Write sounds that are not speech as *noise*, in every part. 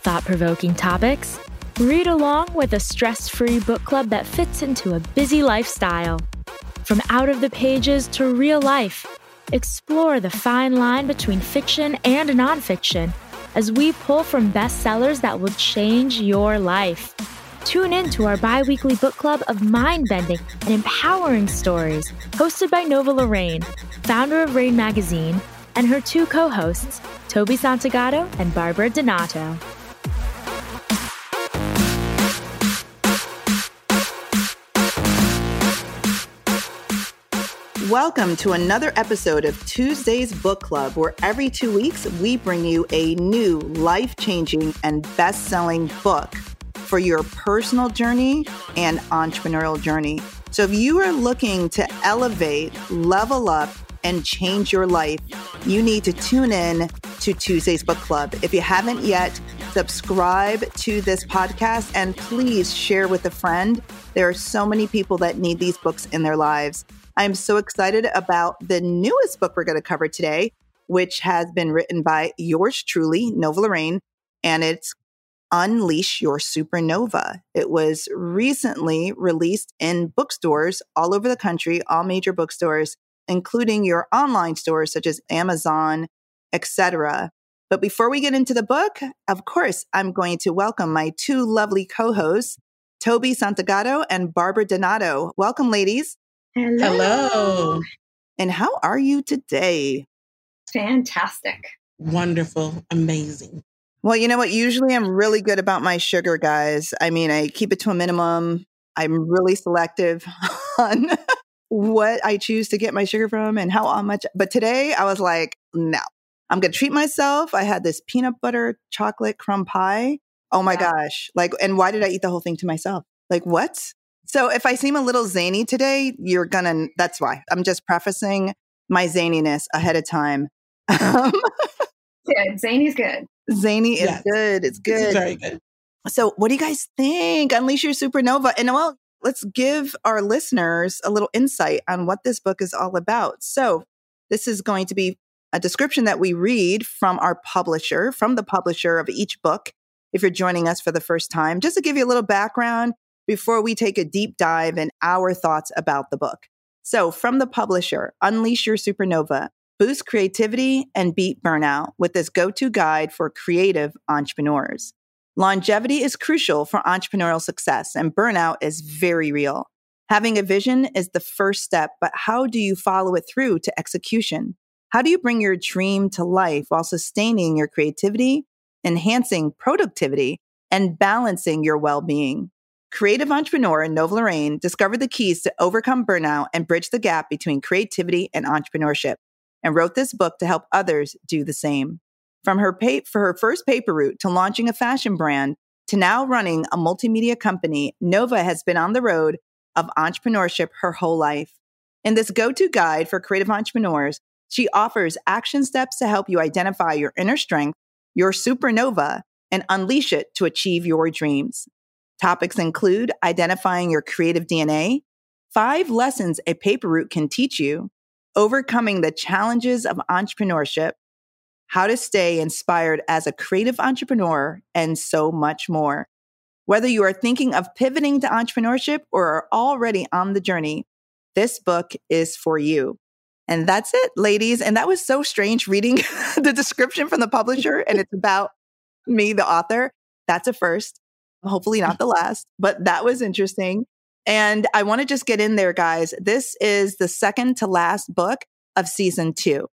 thought provoking topics. Read along with a stress free book club that fits into a busy lifestyle. From out of the pages to real life, explore the fine line between fiction and nonfiction as we pull from bestsellers that will change your life. Tune in to our bi weekly book club of mind bending and empowering stories, hosted by Nova Lorraine, founder of Raine Magazine, and her two co hosts, Toby Santagato and Barbara Donato. Welcome to another episode of Tuesday's Book Club, where every two weeks we bring you a new life changing and best selling book for your personal journey and entrepreneurial journey. So, if you are looking to elevate, level up, and change your life, you need to tune in to Tuesday's Book Club. If you haven't yet, subscribe to this podcast and please share with a friend. There are so many people that need these books in their lives. I'm so excited about the newest book we're going to cover today, which has been written by yours truly, Nova Lorraine, and it's Unleash Your Supernova. It was recently released in bookstores all over the country, all major bookstores, including your online stores such as Amazon, etc. But before we get into the book, of course, I'm going to welcome my two lovely co-hosts, Toby Santagato and Barbara Donato. Welcome, ladies. Hello. Hello. And how are you today? Fantastic. Wonderful. Amazing. Well, you know what? Usually I'm really good about my sugar, guys. I mean, I keep it to a minimum. I'm really selective *laughs* on what I choose to get my sugar from and how much. But today I was like, no, I'm going to treat myself. I had this peanut butter chocolate crumb pie. Oh my gosh. Like, and why did I eat the whole thing to myself? Like, what? So if I seem a little zany today, you're going to, that's why. I'm just prefacing my zaniness ahead of time. Um, Good. Zany's good. zany is Yes. good. It's It's good. very good. So, what do you guys think? Unleash Your Supernova. And well, let's give our listeners a little insight on what this book is all about. So, this is going to be a description that we read from our publisher, from the publisher of each book. If you're joining us for the first time, just to give you a little background before we take a deep dive in our thoughts about the book. So, from the publisher, Unleash Your Supernova, boost creativity and beat burnout with this go to guide for creative entrepreneurs. Longevity is crucial for entrepreneurial success, and burnout is very real. Having a vision is the first step, but how do you follow it through to execution? How do you bring your dream to life while sustaining your creativity, enhancing productivity, and balancing your well being? Creative entrepreneur Nova Lorraine discovered the keys to overcome burnout and bridge the gap between creativity and entrepreneurship, and wrote this book to help others do the same. From her pa- for her first paper route to launching a fashion brand to now running a multimedia company, Nova has been on the road of entrepreneurship her whole life. In this go-to guide for creative entrepreneurs, she offers action steps to help you identify your inner strength, your supernova, and unleash it to achieve your dreams. Topics include identifying your creative DNA, five lessons a paper route can teach you, overcoming the challenges of entrepreneurship, how to stay inspired as a creative entrepreneur, and so much more. Whether you are thinking of pivoting to entrepreneurship or are already on the journey, this book is for you. And that's it, ladies. And that was so strange reading *laughs* the description from the publisher, and it's about me, the author. That's a first. Hopefully, not the last, but that was interesting. And I want to just get in there, guys. This is the second to last book of season two.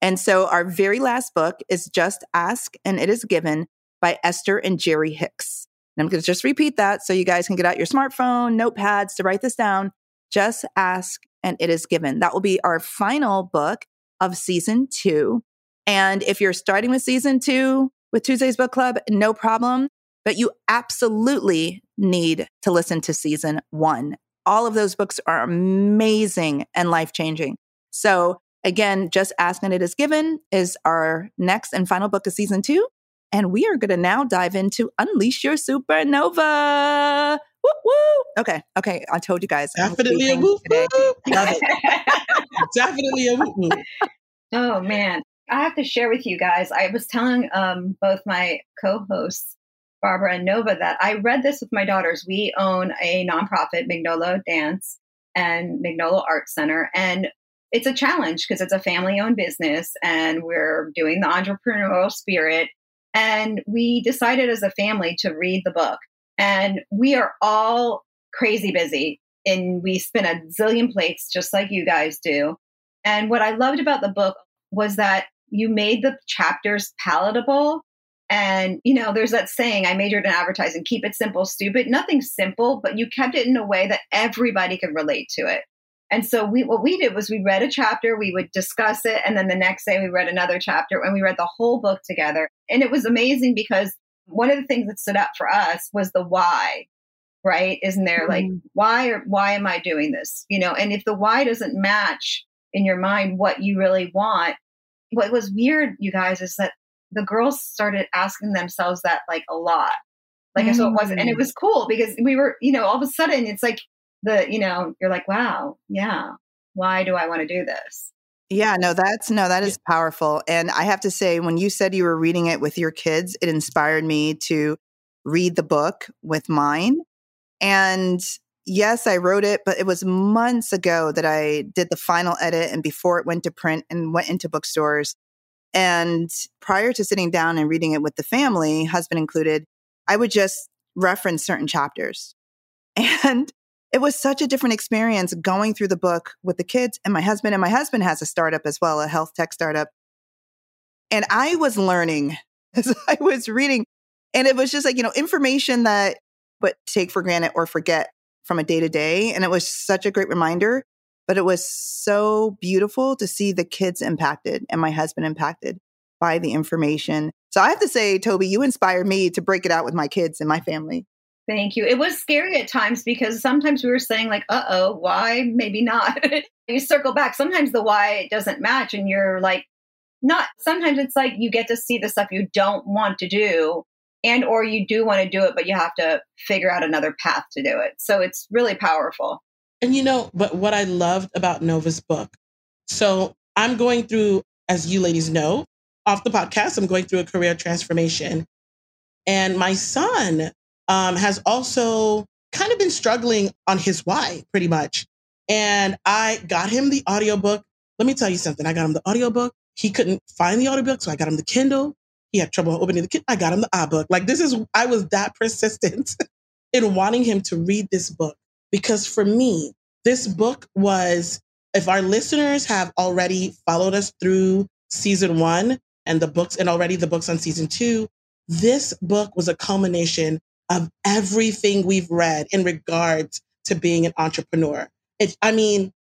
And so our very last book is Just Ask and It Is Given by Esther and Jerry Hicks. And I'm going to just repeat that so you guys can get out your smartphone, notepads to write this down. Just Ask and It Is Given. That will be our final book of season two. And if you're starting with season two with Tuesday's Book Club, no problem. But you absolutely need to listen to season one. All of those books are amazing and life changing. So, again, Just Ask and It Is Given is our next and final book of season two. And we are going to now dive into Unleash Your Supernova. Woo woo. Okay. Okay. I told you guys. Definitely a speaking woo woo. Definitely a woo woo. Oh man, I have to share with you guys. I was telling um, both my co-hosts, Barbara and Nova, that I read this with my daughters. We own a nonprofit, Mignolo Dance and Mignolo Art Center, and it's a challenge because it's a family-owned business, and we're doing the entrepreneurial spirit. And we decided as a family to read the book, and we are all crazy busy, and we spin a zillion plates just like you guys do. And what I loved about the book was that you made the chapters palatable. And, you know, there's that saying, I majored in advertising, keep it simple, stupid. Nothing simple, but you kept it in a way that everybody could relate to it. And so we, what we did was we read a chapter, we would discuss it, and then the next day we read another chapter, and we read the whole book together. And it was amazing because one of the things that stood out for us was the why, right? Isn't there like Mm-hmm. why or why am I doing this? You know, and if the why doesn't match in your mind what you really want, what was weird, you guys, is that the girls started asking themselves that like a lot. Like so it wasn't and it Mm. was cool because we were, you know, all of a sudden it's like the, you know, you're like, wow, yeah, why do I want to do this? Yeah, no, that's no, that is powerful. And I have to say, when you said you were reading it with your kids, it inspired me to read the book with mine. And yes, I wrote it, but it was months ago that I did the final edit and before it went to print and went into bookstores. And prior to sitting down and reading it with the family, husband included, I would just reference certain chapters. *laughs* And it was such a different experience going through the book with the kids and my husband. And my husband has a startup as well, a health tech startup. And I was learning *laughs* as I was reading. And it was just like, you know, information that but take for granted or forget from a day to day. And it was such a great reminder. But it was so beautiful to see the kids impacted and my husband impacted by the information. So I have to say, Toby, you inspired me to break it out with my kids and my family. Thank you. It was scary at times because sometimes we were saying like, "Uh oh, why? Maybe not." *laughs* you circle back. Sometimes the why doesn't match, and you're like, not. Sometimes it's like you get to see the stuff you don't want to do, and or you do want to do it, but you have to figure out another path to do it. So it's really powerful. And you know, but what I loved about Nova's book, so I'm going through, as you ladies know, off the podcast, I'm going through a career transformation. And my son um, has also kind of been struggling on his why, pretty much. And I got him the audiobook. Let me tell you something. I got him the audiobook. He couldn't find the audiobook, so I got him the Kindle. He had trouble opening the Kindle. I got him the iBook. Like this is, I was that persistent *laughs* in wanting him to read this book because for me, this book was, if our listeners have already followed us through season one and the books, and already the books on season two, this book was a culmination of everything we've read in regards to being an entrepreneur. If, I mean,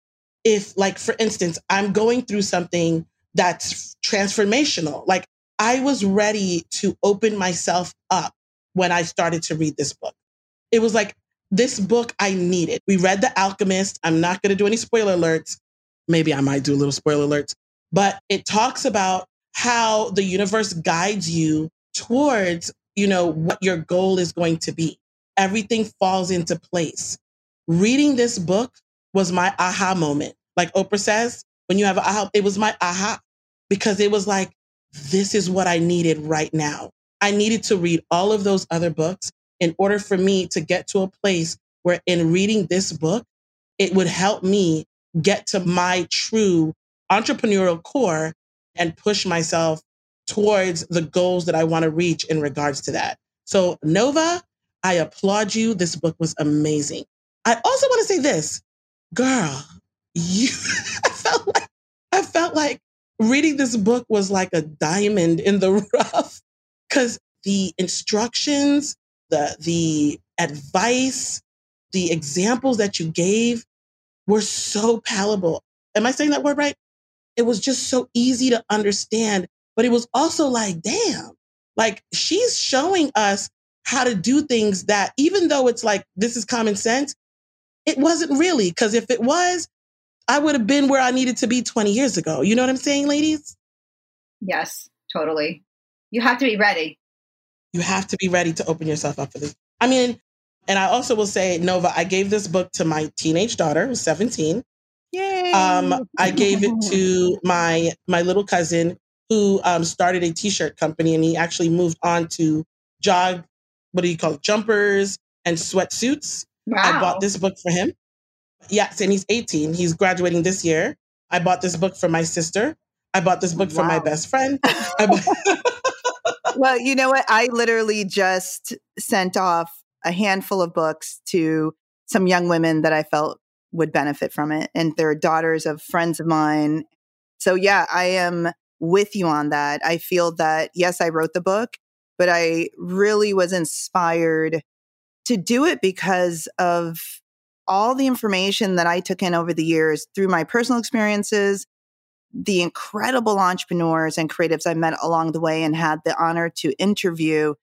if, like, for instance, I'm going through something that's transformational, like, I was ready to open myself up when I started to read this book. It was like this book I needed. We read The Alchemist. I'm not going to do any spoiler alerts. Maybe I might do a little spoiler alerts, but it talks about how the universe guides you towards, you know, what your goal is going to be. Everything falls into place. Reading this book was my aha moment. Like Oprah says, when you have an aha, it was my aha because it was like, this is what I needed right now. I needed to read all of those other books in order for me to get to a place where in reading this book, it would help me get to my true entrepreneurial core and push myself towards the goals that I want to reach in regards to that. So, Nova, I applaud you. This book was amazing. I also want to say this, girl, you *laughs* I felt like I felt like reading this book was like a diamond in the *laughs* rough cuz the instructions, the the advice, the examples that you gave were so palatable. Am I saying that word right? It was just so easy to understand, but it was also like, damn, like she's showing us how to do things that even though it's like this is common sense, it wasn't really. Because if it was, I would have been where I needed to be 20 years ago. You know what I'm saying, ladies? Yes, totally. You have to be ready. You have to be ready to open yourself up for this. I mean, and I also will say, Nova, I gave this book to my teenage daughter, who's 17. Yay. Um, I gave it to *laughs* my my little cousin who um, started a t-shirt company, and he actually moved on to jog. What do you call it? Jumpers and sweatsuits. Wow. I bought this book for him. Yes, and he's 18. He's graduating this year. I bought this book for my sister. I bought this book for my best friend. *laughs* I bought- *laughs* well, you know what? I literally just sent off a handful of books to some young women that I felt would benefit from it. And they're daughters of friends of mine. So, yeah, I am with you on that. I feel that, yes, I wrote the book, but I really was inspired to do it because of all the information that I took in over the years through my personal experiences, the incredible entrepreneurs and creatives I met along the way and had the honor to interview.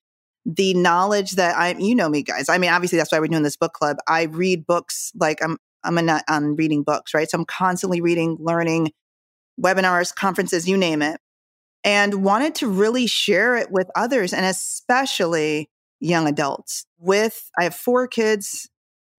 The knowledge that I, you know me, guys. I mean, obviously that's why we're doing this book club. I read books like I'm, I'm a nut on reading books, right? So I'm constantly reading, learning, webinars, conferences, you name it, and wanted to really share it with others and especially young adults. With, I have four kids.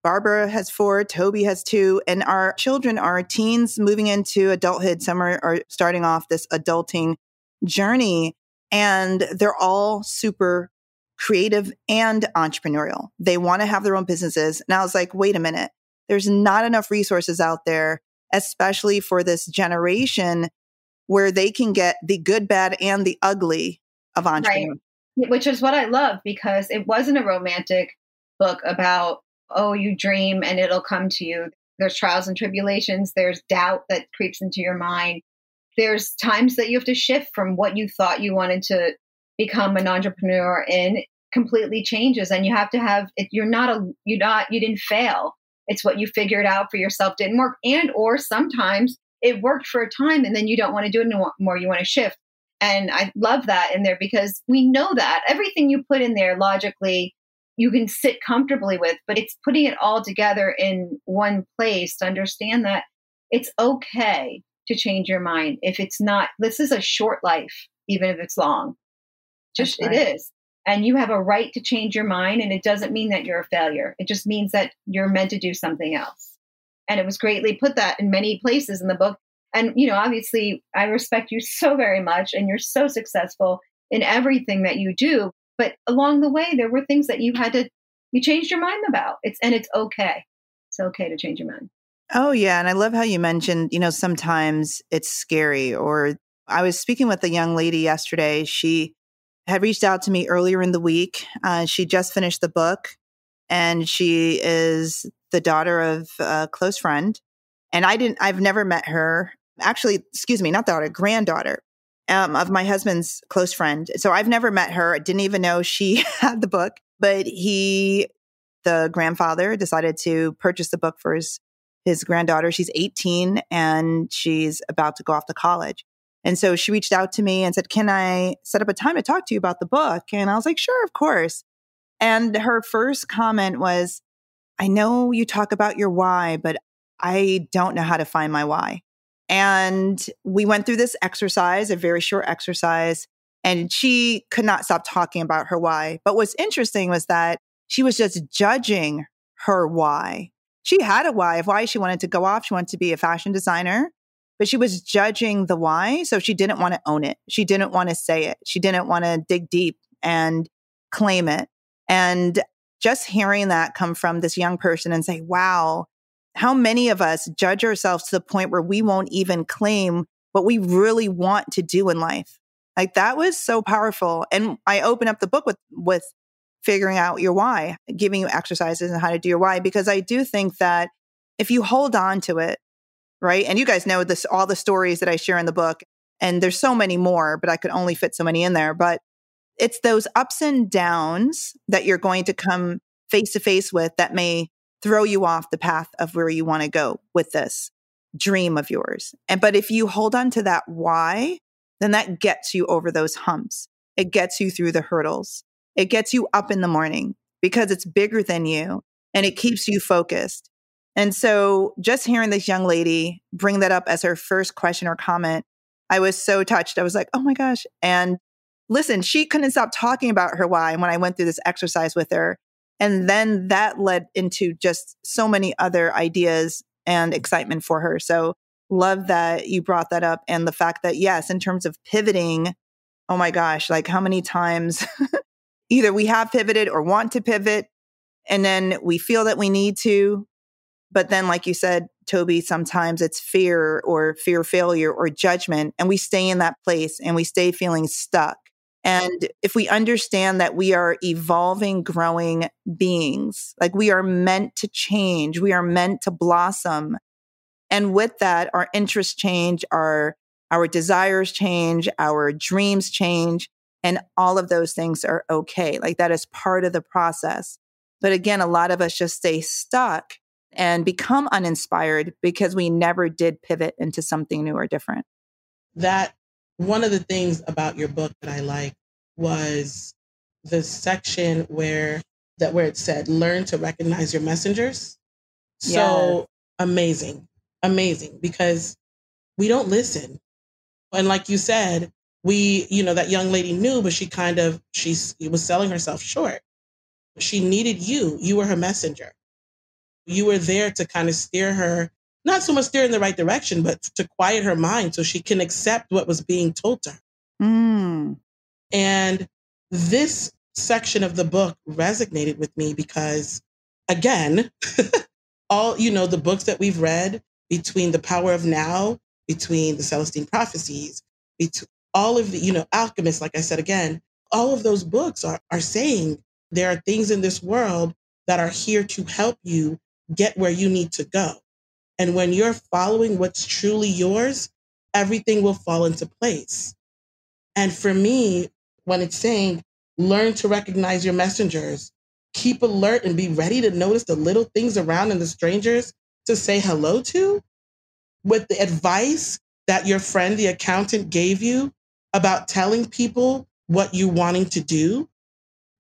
Barbara has four, Toby has two, and our children are teens moving into adulthood. Some are, are starting off this adulting journey, and they're all super creative and entrepreneurial. They want to have their own businesses. And I was like, wait a minute, there's not enough resources out there, especially for this generation where they can get the good, bad, and the ugly of entrepreneurship. which is what I love because it wasn't a romantic book about, oh, you dream and it'll come to you. There's trials and tribulations, there's doubt that creeps into your mind. There's times that you have to shift from what you thought you wanted to become an entrepreneur in completely changes and you have to have it you're not a you're not you didn't fail it's what you figured out for yourself didn't work and or sometimes it worked for a time and then you don't want to do it anymore you want to shift and I love that in there because we know that everything you put in there logically, you can sit comfortably with, but it's putting it all together in one place to understand that it's okay to change your mind. If it's not, this is a short life, even if it's long. Just That's it is. And you have a right to change your mind. And it doesn't mean that you're a failure. It just means that you're meant to do something else. And it was greatly put that in many places in the book and you know obviously i respect you so very much and you're so successful in everything that you do but along the way there were things that you had to you changed your mind about it's and it's okay it's okay to change your mind Oh, yeah. And I love how you mentioned, you know, sometimes it's scary. Or I was speaking with a young lady yesterday. She had reached out to me earlier in the week. Uh, she just finished the book and she is the daughter of a close friend. And I didn't, I've never met her. Actually, excuse me, not daughter, granddaughter um, of my husband's close friend. So I've never met her. I didn't even know she *laughs* had the book, but he, the grandfather, decided to purchase the book for his his granddaughter. She's 18 and she's about to go off to college. And so she reached out to me and said, Can I set up a time to talk to you about the book? And I was like, Sure, of course. And her first comment was, I know you talk about your why, but I don't know how to find my why. And we went through this exercise, a very short exercise, and she could not stop talking about her why. But what's interesting was that she was just judging her why. She had a why of why she wanted to go off. She wanted to be a fashion designer, but she was judging the why. So she didn't want to own it. She didn't want to say it. She didn't want to dig deep and claim it. And just hearing that come from this young person and say, wow, how many of us judge ourselves to the point where we won't even claim what we really want to do in life? Like that was so powerful. And I open up the book with, with figuring out your why, giving you exercises and how to do your why, because I do think that if you hold on to it, right? And you guys know this, all the stories that I share in the book, and there's so many more, but I could only fit so many in there. But it's those ups and downs that you're going to come face to face with that may throw you off the path of where you want to go with this dream of yours. And but if you hold on to that why, then that gets you over those humps. It gets you through the hurdles. It gets you up in the morning because it's bigger than you and it keeps you focused. And so just hearing this young lady bring that up as her first question or comment, I was so touched. I was like, oh my gosh. And listen, she couldn't stop talking about her why And when I went through this exercise with her. And then that led into just so many other ideas and excitement for her. So love that you brought that up and the fact that yes, in terms of pivoting, oh my gosh, like how many times *laughs* either we have pivoted or want to pivot and then we feel that we need to but then like you said toby sometimes it's fear or fear failure or judgment and we stay in that place and we stay feeling stuck and if we understand that we are evolving growing beings like we are meant to change we are meant to blossom and with that our interests change our our desires change our dreams change and all of those things are okay. Like that is part of the process. But again, a lot of us just stay stuck and become uninspired because we never did pivot into something new or different. That one of the things about your book that I like was the section where that where it said learn to recognize your messengers. So amazing. Amazing because we don't listen. And like you said, we, you know, that young lady knew, but she kind of, she was selling herself short. She needed you. You were her messenger. You were there to kind of steer her, not so much steer in the right direction, but to quiet her mind so she can accept what was being told to her. Mm. And this section of the book resonated with me because, again, *laughs* all, you know, the books that we've read between The Power of Now, between the Celestine Prophecies, between all of the, you know, alchemists, like I said again, all of those books are, are saying there are things in this world that are here to help you get where you need to go. And when you're following what's truly yours, everything will fall into place. And for me, when it's saying learn to recognize your messengers, keep alert and be ready to notice the little things around and the strangers to say hello to, with the advice that your friend, the accountant, gave you about telling people what you're wanting to do.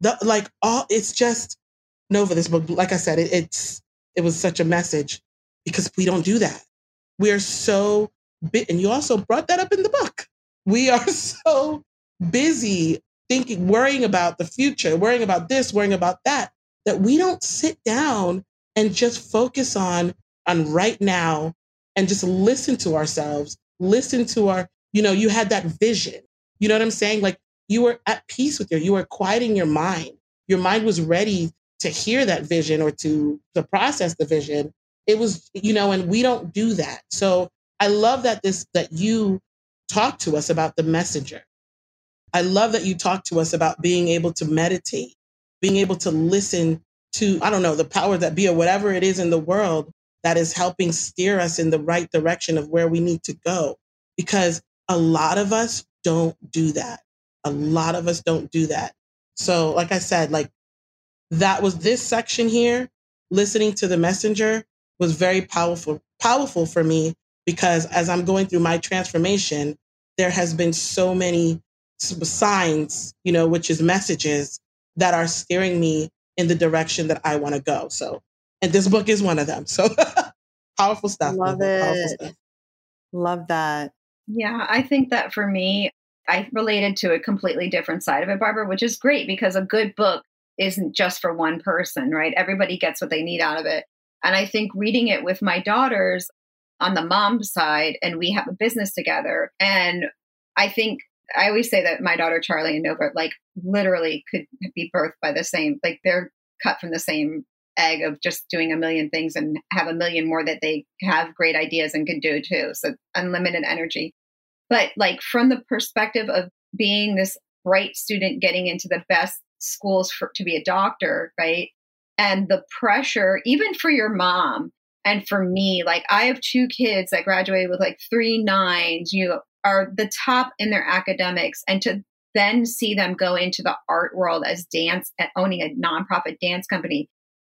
The, like all it's just Nova, this book, like I said, it, it's it was such a message because we don't do that. We are so bit, and you also brought that up in the book. We are *laughs* so busy thinking, worrying about the future, worrying about this, worrying about that, that we don't sit down and just focus on on right now and just listen to ourselves, listen to our you know, you had that vision. You know what I'm saying? Like you were at peace with your, you were quieting your mind. Your mind was ready to hear that vision or to to process the vision. It was, you know, and we don't do that. So I love that this that you talk to us about the messenger. I love that you talk to us about being able to meditate, being able to listen to, I don't know, the power that be or whatever it is in the world that is helping steer us in the right direction of where we need to go. Because a lot of us don't do that. A lot of us don't do that. So, like I said, like that was this section here, listening to the messenger was very powerful, powerful for me because as I'm going through my transformation, there has been so many signs, you know, which is messages that are steering me in the direction that I want to go. So, and this book is one of them. *laughs* So, powerful stuff. Love it. Stuff. Love that. Yeah, I think that for me, I related to a completely different side of it, Barbara, which is great because a good book isn't just for one person, right? Everybody gets what they need out of it. And I think reading it with my daughters on the mom side, and we have a business together. And I think I always say that my daughter Charlie and Nova, like literally could be birthed by the same, like they're cut from the same egg of just doing a million things and have a million more that they have great ideas and can do too. So unlimited energy. But like from the perspective of being this bright student getting into the best schools for, to be a doctor, right? And the pressure, even for your mom and for me, like I have two kids that graduated with like three nines, you are the top in their academics. And to then see them go into the art world as dance, owning a nonprofit dance company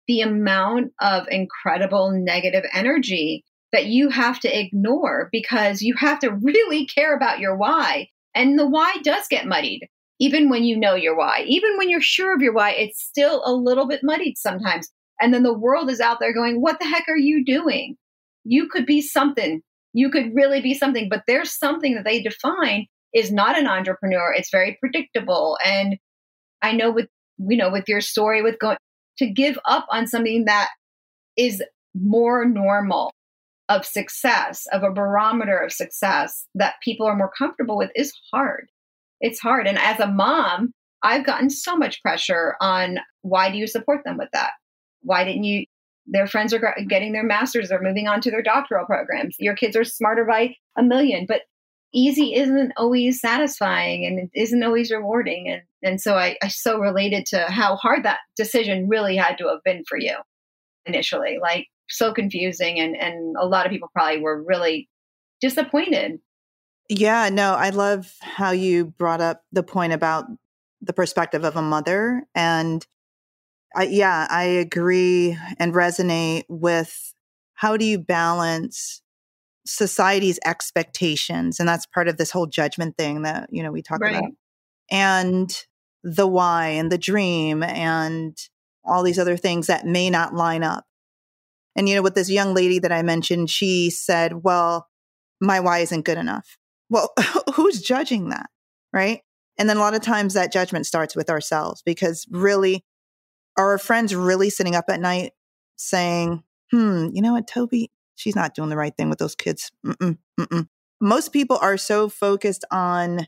the amount of incredible negative energy that you have to ignore because you have to really care about your why. And the why does get muddied, even when you know your why. Even when you're sure of your why, it's still a little bit muddied sometimes. And then the world is out there going, What the heck are you doing? You could be something. You could really be something. But there's something that they define is not an entrepreneur. It's very predictable. And I know with you know, with your story with going to give up on something that is more normal of success, of a barometer of success that people are more comfortable with is hard. It's hard. And as a mom, I've gotten so much pressure on why do you support them with that? Why didn't you? Their friends are getting their masters, they're moving on to their doctoral programs. Your kids are smarter by a million, but easy isn't always satisfying and isn't always rewarding. And, and so I, I so related to how hard that decision really had to have been for you initially. Like, so confusing and and a lot of people probably were really disappointed yeah no i love how you brought up the point about the perspective of a mother and I, yeah i agree and resonate with how do you balance society's expectations and that's part of this whole judgment thing that you know we talk right. about and the why and the dream and all these other things that may not line up and, you know, with this young lady that I mentioned, she said, well, my why isn't good enough. Well, *laughs* who's judging that? Right. And then a lot of times that judgment starts with ourselves because really, are our friends really sitting up at night saying, hmm, you know what, Toby, she's not doing the right thing with those kids. Mm-mm, mm-mm. Most people are so focused on,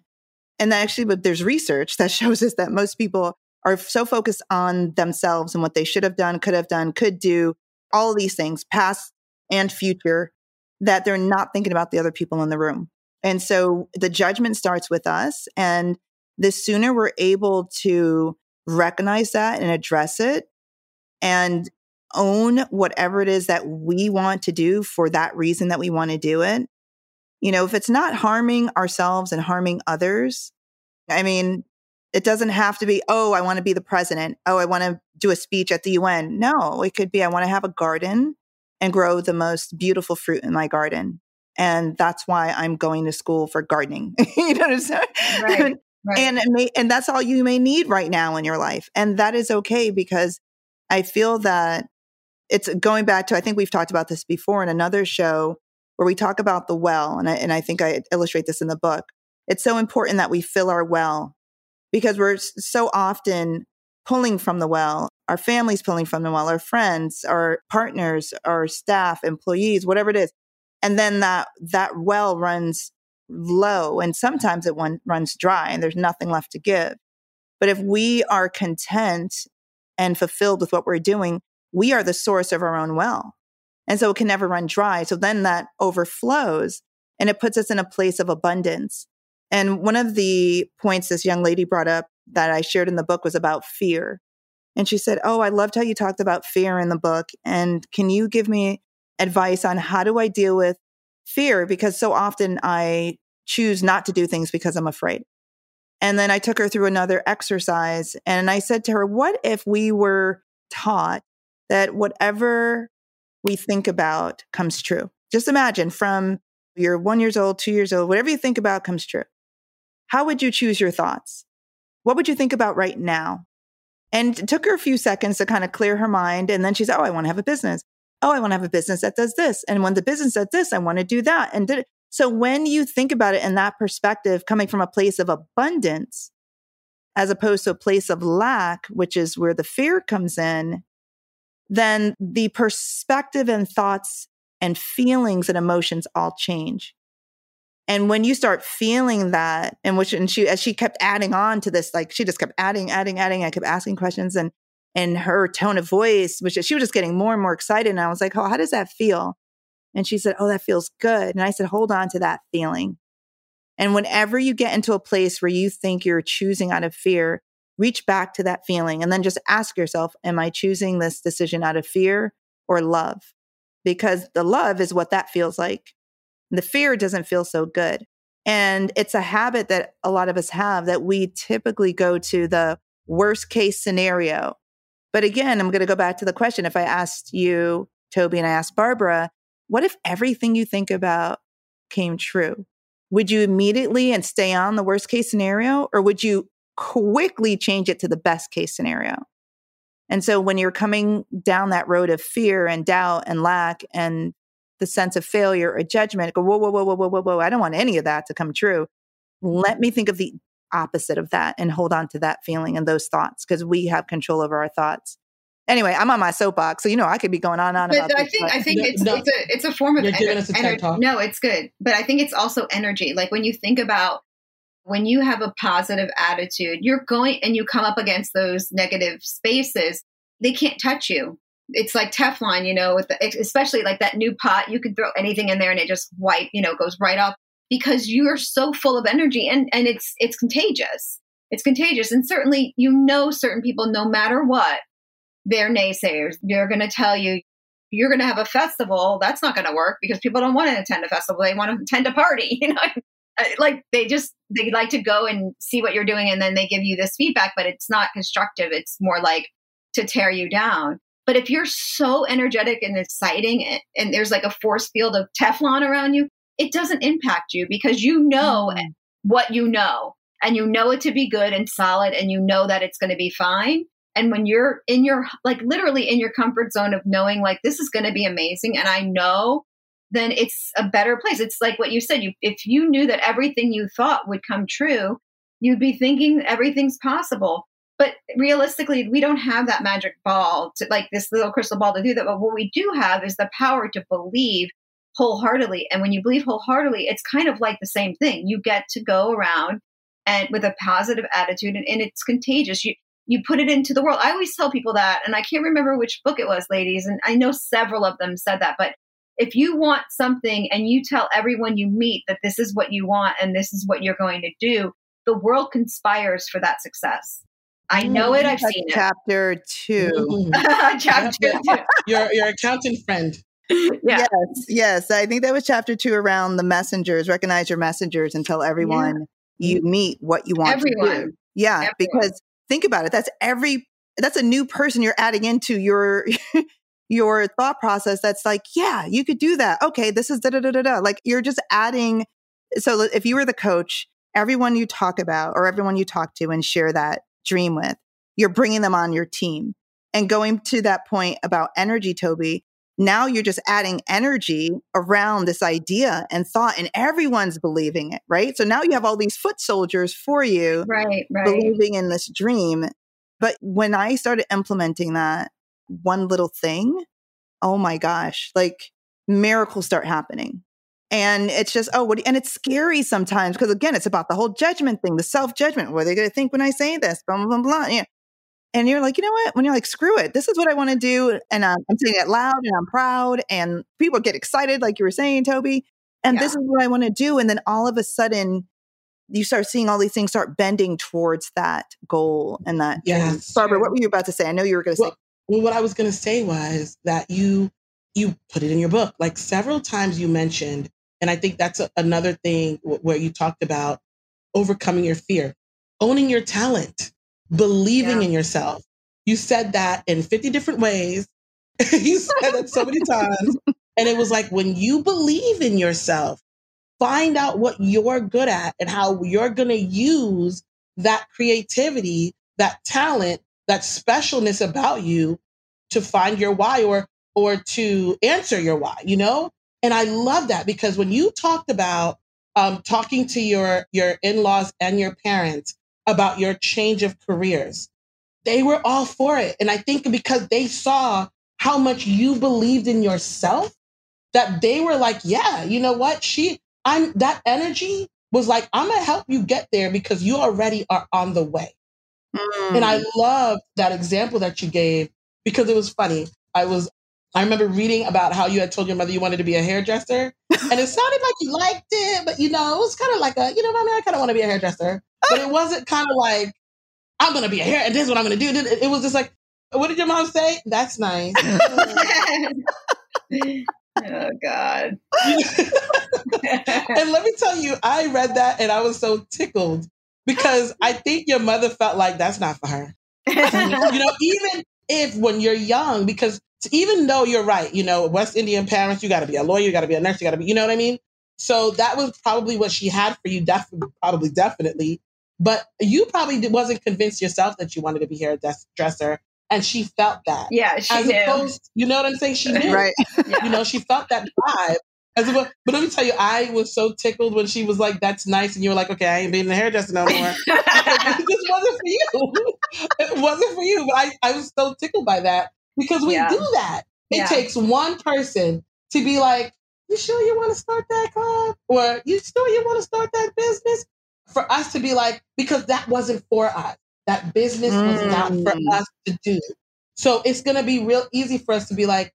and actually, but there's research that *laughs* shows us that most people are so focused on themselves and what they should have done, could have done, could do, all these things, past and future, that they're not thinking about the other people in the room. And so the judgment starts with us. And the sooner we're able to recognize that and address it and own whatever it is that we want to do for that reason that we want to do it. You know, if it's not harming ourselves and harming others, I mean, it doesn't have to be, oh, I want to be the president. Oh, I want to do a speech at the UN. No, it could be, I want to have a garden and grow the most beautiful fruit in my garden. And that's why I'm going to school for gardening. *laughs* you know what I'm saying? Right, right. And, may, and that's all you may need right now in your life. And that is okay because I feel that it's going back to, I think we've talked about this before in another show where we talk about the well. And I, and I think I illustrate this in the book. It's so important that we fill our well because we're so often pulling from the well. Our families pulling from the well, our friends, our partners, our staff, employees, whatever it is. And then that, that well runs low and sometimes it one, runs dry and there's nothing left to give. But if we are content and fulfilled with what we're doing, we are the source of our own well. And so it can never run dry. So then that overflows and it puts us in a place of abundance. And one of the points this young lady brought up that I shared in the book was about fear. And she said, Oh, I loved how you talked about fear in the book. And can you give me advice on how do I deal with fear? Because so often I choose not to do things because I'm afraid. And then I took her through another exercise and I said to her, What if we were taught that whatever we think about comes true? Just imagine from you're one years old, two years old, whatever you think about comes true. How would you choose your thoughts? What would you think about right now? And it took her a few seconds to kind of clear her mind. And then she said, Oh, I want to have a business. Oh, I want to have a business that does this. And when the business does this, I want to do that. And did. So when you think about it in that perspective, coming from a place of abundance, as opposed to a place of lack, which is where the fear comes in, then the perspective and thoughts and feelings and emotions all change. And when you start feeling that, and which, and she, as she kept adding on to this, like she just kept adding, adding, adding, I kept asking questions and, and her tone of voice, which she was just getting more and more excited. And I was like, Oh, how does that feel? And she said, Oh, that feels good. And I said, Hold on to that feeling. And whenever you get into a place where you think you're choosing out of fear, reach back to that feeling and then just ask yourself, Am I choosing this decision out of fear or love? Because the love is what that feels like. The fear doesn't feel so good. And it's a habit that a lot of us have that we typically go to the worst case scenario. But again, I'm going to go back to the question. If I asked you, Toby, and I asked Barbara, what if everything you think about came true? Would you immediately and stay on the worst case scenario, or would you quickly change it to the best case scenario? And so when you're coming down that road of fear and doubt and lack and the sense of failure or judgment, go, whoa, whoa, whoa, whoa, whoa, whoa, whoa. I don't want any of that to come true. Let me think of the opposite of that and hold on to that feeling and those thoughts because we have control over our thoughts. Anyway, I'm on my soapbox, so you know I could be going on and on but about I this, think but- I think No, it's no. it's a it's a form of You're giving ener- us a ener- Talk. No, it's good, but I think it's also energy. Like when you think about when you have a positive attitude, you're going and you come up against those negative spaces, they can't touch you. It's like Teflon, you know, with the, especially like that new pot, you can throw anything in there and it just wipe, you know, goes right off because you're so full of energy and and it's it's contagious. It's contagious, and certainly you know certain people, no matter what, they're naysayers. They're going to tell you you're going to have a festival. That's not going to work because people don't want to attend a festival. They want to attend a party. *laughs* You know, Uh, like they just they like to go and see what you're doing, and then they give you this feedback, but it's not constructive. It's more like to tear you down. But if you're so energetic and exciting, and, and there's like a force field of Teflon around you, it doesn't impact you because you know Mm. what you know and you know it to be good and solid and you know that it's going to be fine. And when you're in your like literally in your comfort zone of knowing like this is going to be amazing and i know then it's a better place. It's like what you said you if you knew that everything you thought would come true you'd be thinking everything's possible. But realistically we don't have that magic ball to like this little crystal ball to do that. But what we do have is the power to believe wholeheartedly and when you believe wholeheartedly it's kind of like the same thing you get to go around and with a positive attitude and, and it's contagious you you put it into the world i always tell people that and i can't remember which book it was ladies and i know several of them said that but if you want something and you tell everyone you meet that this is what you want and this is what you're going to do the world conspires for that success i know it i've That's seen it chapter 2 Mhm. *laughs* chapter two. *laughs* your your accountant friend. *laughs* yeah Yes, yes. I think that was chapter two around the messengers. Recognize your messengers and tell everyone you meet what you want to Everyone. do. Yeah, Everyone. because think about it. That's every. That's a new person you're adding into your *laughs* your thought process. That's like, yeah, you could do that. Okay, this is da da da da da. Like you're just adding. So if you were the coach, everyone you talk about or everyone you talk to and share that dream with, you're bringing them on your team. And going to that point about energy, Toby, now you're just adding energy around this idea and thought, and everyone's believing it, right? So now you have all these foot soldiers for you right right believing in this dream. But when I started implementing that one little thing, oh my gosh, like miracles start happening. And it's just, oh, what? do- And it's scary sometimes because, again, it's about the whole judgment thing, the self judgment. What are they going to think when I say this? Blah, blah, blah, blah. Yeah. And you're like, you know what? When you're like, screw it, this is what I want to do. And I'm, I'm saying it loud and I'm proud. And people get excited, like you were saying, Toby. And this is what I want to do. And then all of a sudden, you start seeing all these things start bending towards that goal and that. Yes. Barbara, what were you about to say? I know you were going to say. Well, well, what I was going to say was that you you put it in your book like several times you mentioned, and I think that's a, another thing w- where you talked about overcoming your fear, owning your talent, believing Yeah. in yourself. You said that in fifty different ways. *laughs* you said that so many *laughs* times, and it was like when you believe in yourself, find out what you're good at and how you're going to use that creativity, that talent, that specialness about you to find your why or or to answer your why, you know? And I love that because when you talked about um, talking to your your in-laws and your parents about your change of careers, they were all for it. And I think because they saw how much you believed in yourself, that they were like, yeah, you know what? She I'm that energy was like, I'm gonna help you get there because you already are on the way. And I hmm. loved that example that you gave because it was funny. I was I remember reading about how you had told your mother you wanted to be a hairdresser. and it *laughs* sounded like you liked it, but you know, it was kind of like a, you know, mommy, I kind of want to be a hairdresser. But it wasn't kind of like, I'm gonna be a hair and this is what I'm gonna do. It it was just like, what did your mom say? That's nice. *laughs* oh God. and let me tell you, I read that and I was so tickled because I think your mother felt like that's not for her. you know, even if when you're young, because even though you're right, you know, West Indian parents, you got to be a lawyer, you got to be a nurse, you got to be, you know what I mean? So that was probably what she had for you, definitely, probably, definitely. But you probably wasn't convinced yourself that you wanted to be a hairdresser, and she felt that. yeah, she As knew. opposed, you know what I'm saying? She knew, right. Yeah. *laughs* you know, she felt that vibe. As opposed, but let me tell you, I was so tickled when she was like, "That's nice," and you were like, "Okay, I ain't being a hairdresser no more." *laughs* *laughs* it just wasn't for you. it wasn't for you. But I, I was so tickled by that because we Yeah. do that. It Yeah. takes one person to be like, "You sure you want to start that club?" or "You sure you want to start that business?" For us to be like, because that wasn't for us. That business was not for Mm. us to do. So it's going to be real easy for us to be like,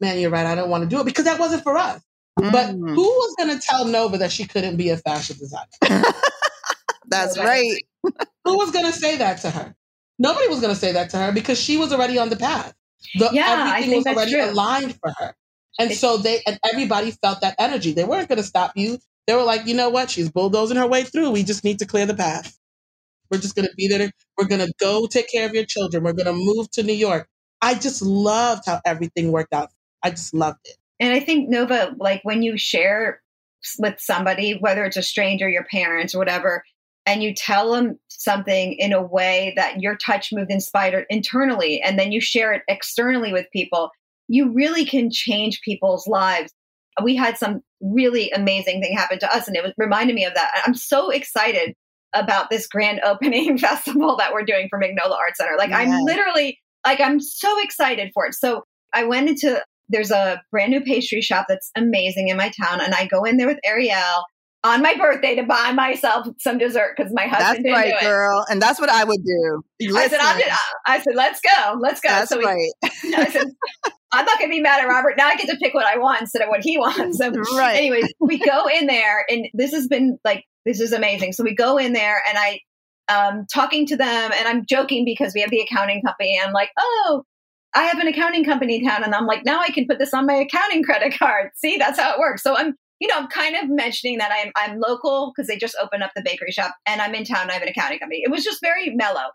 "Man, you're right. I don't want to do it because that wasn't for us." But Mm. who was going to tell Nova that she couldn't be a fashion designer? *laughs* That's Nobody. right. Who was going to say that to her? Nobody was going to say that to her because she was already on the path. The, Yeah, I everything was already true. aligned for her. And It's- so they and everybody felt that energy. They weren't going to stop you. They were like, you know what? She's bulldozing her way through. We just need to clear the path. We're just going to be there. We're going to go take care of your children. We're going to move to New York. I just loved how everything worked out. I just loved it. And I think Nova, like when you share with somebody, whether it's a stranger, your parents, or whatever, and you tell them something in a way that your touch moved inspired internally, and then you share it externally with people, you really can change people's lives. We had some really amazing thing happened to us, and it was reminded me of that. I'm so excited about this grand *laughs* opening *laughs* festival that we're doing for Magnolia Art Center. Like I'm literally like I'm so excited for it. So I went into there's a brand new pastry shop that's amazing in my town, and I go in there with Ariel on my birthday to buy myself some dessert because my That's husband didn't right, girl. And that's what I would do. I said, I'm Listen, just, I said, let's go, let's go. that's so we, right. *laughs* I said, I'm not going to be mad at Robert. Now I get to pick what I want instead of what he wants. So, Right. anyways, we go in there, and this has been like this is amazing. So we go in there, and I um talking to them, and I'm joking because we have the accounting company. I'm like, oh. I have an accounting company in town, and I'm like, now I can put this on my accounting *laughs* credit card. See, that's how it works. So I'm, you know, I'm kind of mentioning that I'm I'm local because they just opened up the bakery shop, and I'm in town. And I have an accounting company. It was just very mellow.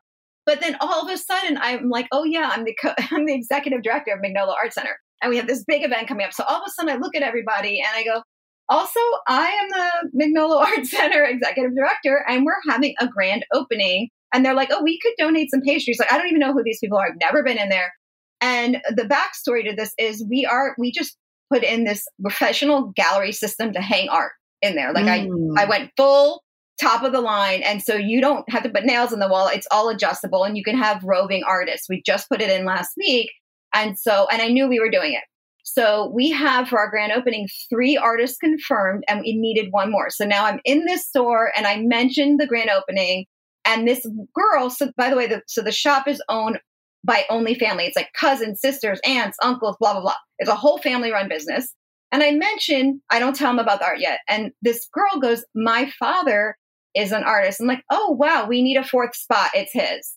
But then all of a sudden, I'm like, oh yeah, I'm the co- *laughs* I'm the executive director of Magnolia Art Center, and we have this big event coming up. So all of a sudden, I look at everybody and I go, also, I am the Magnolia *laughs* Art Center executive director, and we're having a grand opening. And they're like, oh, we could donate some pastries. Like, I don't even know who these people are. I've never been in there. And the backstory to this is we are we just put in this professional gallery system to hang art in there. Like Mm. I I went full top of the line. And so you don't have to put nails in the wall. It's all adjustable and you can have roving artists. We just put it in last week. And so, and I knew we were doing it. So we have for our grand opening three artists confirmed and we needed one more. So now I'm in this store and I mentioned the grand opening and this girl, so by the way, the, so the shop is owned by only family. It's like cousins, sisters, aunts, uncles, blah, blah, blah. It's a whole family run business. And I mentioned, I don't tell him about the art yet. And this girl goes, My father is an artist. I'm like, Oh, wow, we need a fourth spot. It's his.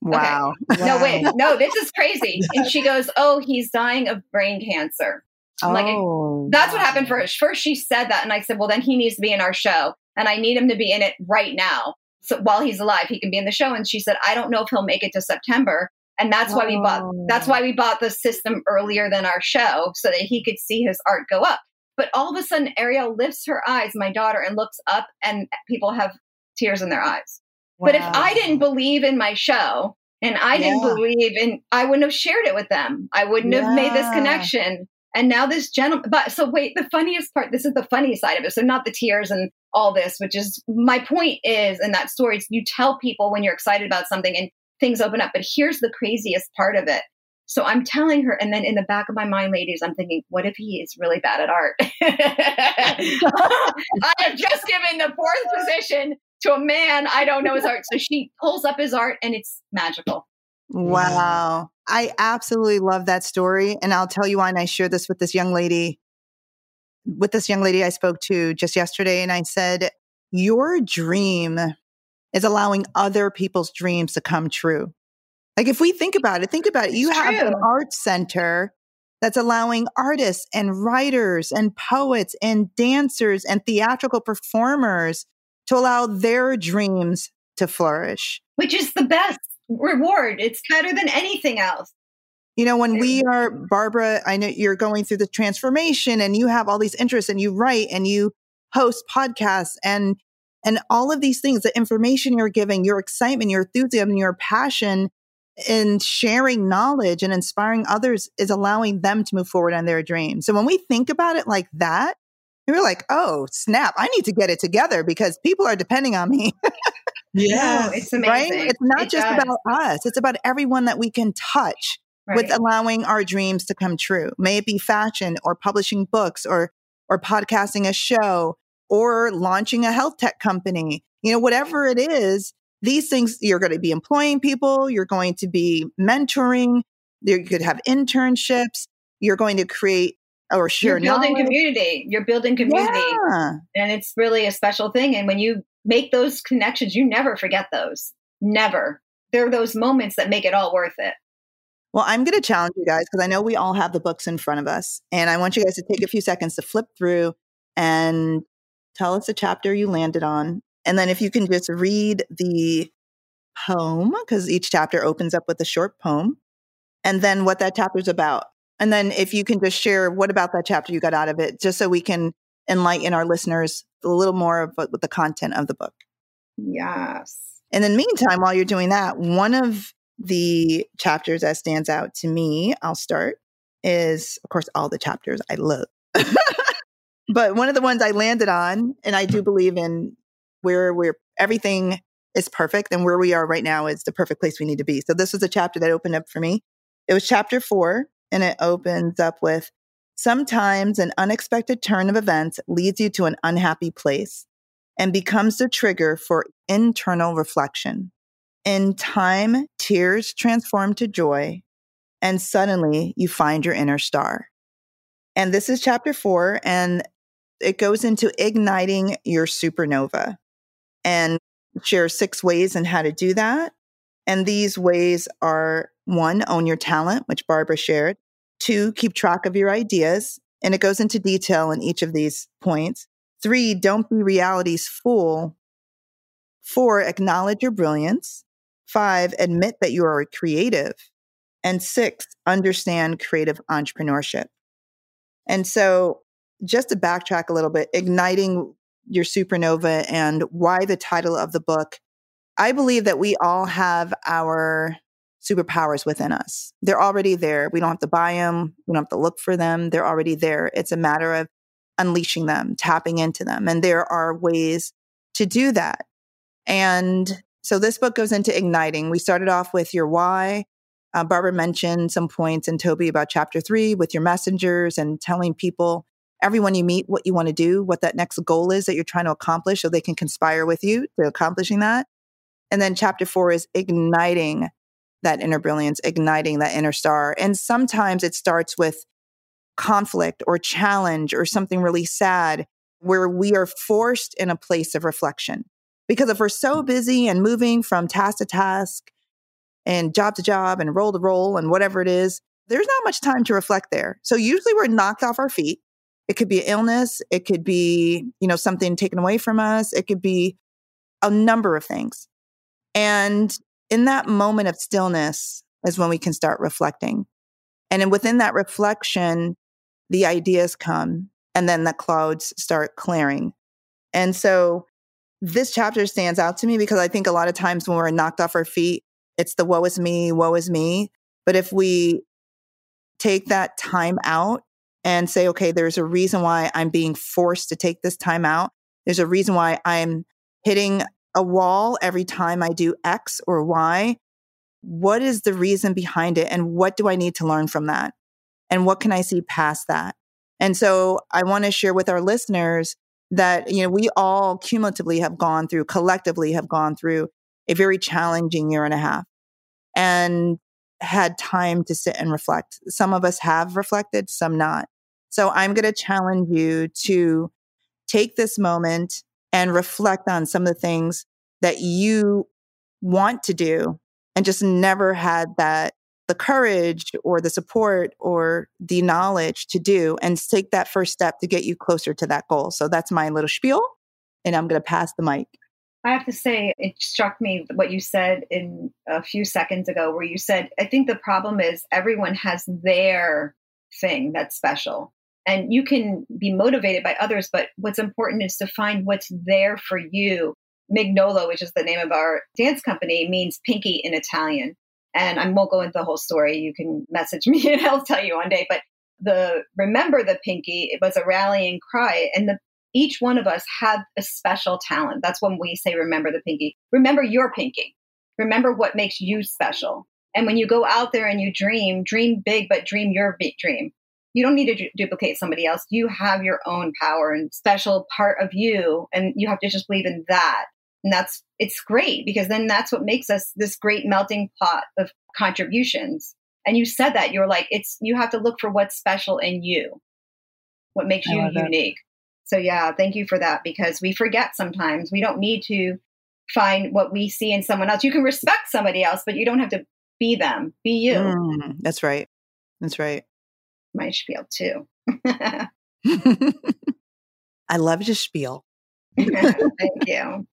Wow. No, wait, no, this is crazy. *laughs* And she goes, Oh, he's dying of brain cancer. I'm like, oh, That's what happened first. First, she said that. And I said, Well, then he needs to be in our show. And I need him to be in it right now. So while he's alive, he can be in the show. And she said, I don't know if he'll make it to September. And that's why we bought Oh. that's why we bought the system earlier than our show so that he could see his art go up. But all of a sudden Ariel lifts her eyes, my daughter, and looks up and people have tears in their eyes. But if I didn't believe in my show and I didn't Yeah. believe in, I wouldn't have shared it with them. I wouldn't have made this connection. And now this gentleman, but so wait, the funniest part, this is the funny side of it. So not the tears and all this, which is my point is in that story, is you tell people when you're excited about something and things open up. But here's the craziest part of it. So I'm telling her, and then in the back of my mind, ladies, I'm thinking, what if he is really bad at art? *laughs* I have just given the fourth position to a man I don't know his art. So she pulls up his art and it's magical. Wow. I absolutely love that story. And I'll tell you why. And I shared this with this young lady, with this young lady I spoke to just yesterday. And I said, Your dream is allowing other people's dreams to come true. Like if we think about it, think about it. You It's have an art center that's allowing artists and writers and poets and dancers and theatrical performers to allow their dreams to flourish. which is the best reward. It's better than anything else. You know, when we are, Barbara, I know you're going through the transformation and you have all these interests and you write and you host podcasts and and all of these things, the information you're giving, your excitement, your enthusiasm, your passion in sharing knowledge and inspiring others is allowing them to move forward on their dreams. So when we think about it like that, we're like, oh, snap, I need to get it together because people are depending on me. *laughs* yeah, No, it's amazing. right? It's not It just does. about us, it's about everyone that we can touch right. with allowing our dreams to come true. May it be fashion or publishing books or or podcasting a show or launching a health tech company. You know, whatever it is, these things you're going to be employing people, you're going to be mentoring, you could have internships, you're going to create or share You're building knowledge. community. You're building community. Yeah. And it's really a special thing. And when you make those connections, you never forget those. Never. There are those moments that make it all worth it. Well, I'm going to challenge you guys because I know we all have the books in front of us. And I want you guys to take a few seconds to flip through and tell us the chapter you landed on. And then if you can just read the poem, because each chapter opens up with a short poem, and then what that chapter is about. And then if you can just share what about that chapter you got out of it, just so we can enlighten our listeners a little more of what the content of the book. Yes. In the meantime, while you're doing that, one of the chapters that stands out to me, I'll start, is of course all the chapters I love. *laughs* but one of the ones I landed on, and I do *laughs* believe in where we're everything is perfect and where we are right now is the perfect place we need to be. So this was a chapter that opened up for me. It was chapter four, and it opens up with sometimes an unexpected turn of events leads you to an unhappy place and becomes the trigger for internal reflection. In time, tears transform to joy, and suddenly you find your inner star. And this is chapter four, and it goes into igniting your supernova and share six ways and how to do that. And these ways are one, own your talent, which Barbara shared. Two, keep track of your ideas. And it goes into detail in each of these points. Three, don't be reality's fool. Four, acknowledge your brilliance. Five, admit that you are creative. And six, understand creative entrepreneurship. And so, just to backtrack a little bit, igniting your supernova and why the title of the book, I believe that we all have our superpowers within us. They're already there. We don't have to buy them, we don't have to look for them. They're already there. It's a matter of unleashing them, tapping into them. And there are ways to do that. And so this book goes into igniting. We started off with your why. Uh, Barbara mentioned some points in Toby about chapter three with your messengers and telling people, everyone you meet, what you want to do, what that next goal is that you're trying to accomplish so they can conspire with you to accomplishing that. And then chapter four is igniting that inner brilliance, igniting that inner star. And sometimes it starts with conflict or challenge or something really sad where we are forced in a place of reflection. Because if we're so mm. busy and moving from task to task and job to job and role to role and whatever it is, there's not much time to reflect there. So usually we're knocked off our feet. It could be illness, it could be, you know, something taken away from us, it could be a number of things. And in that moment of stillness is when we can start reflecting. And then within that reflection, the ideas come and then the clouds start clearing. And so this chapter stands out to me because I think a lot of times when we're knocked off our feet, it's the woe is me, woe is me. But if we take that time out and say, okay, there's a reason why I'm being forced to take this time out. There's a reason why I'm hitting a wall every time I do X or Y. What is the reason behind it? And what do I need to learn from that? And what can I see past that? And so I want to share with our listeners that, you know, we all cumulatively have gone through, collectively have gone through a very challenging year and a half and had time to sit and reflect. Some of us have reflected, some not. So I'm going to challenge you to take this moment and reflect on some of the things that you want to do and just never had that the courage or the support or the knowledge to do and take that first step to get you closer to that goal. So that's my little spiel and I'm going to pass the mic. I have to say, it struck me what you said in a few seconds ago, where you said, I think the problem is everyone has their thing that's special and you can be motivated by others but what's important is to find what's there for you. Mignolo which is the name of our dance company means pinky in italian. And i won't go into the whole story. You can message *laughs* me and i'll tell you one day. But the remember the pinky it was a rallying cry. And the each one of us had a special talent. That's when we say remember the pinky. Remember your pinky. Remember what makes you special. And when you go out there and you dream, dream big, but dream your big dream. You don't need to du- duplicate somebody else. You have your own power and special part of you, and you have to just believe in that. And that's it's great because then that's what makes us this great melting pot of contributions. And you said that you're like it's you have to look for what's special in you, what makes you unique. So yeah, thank you for that because we forget sometimes. We don't need to find what we see in someone else. You can respect somebody else, but you don't have to be them. Be you. Mm, that's right. That's right. My spiel too. *laughs* I love your spiel. *laughs* Thank you.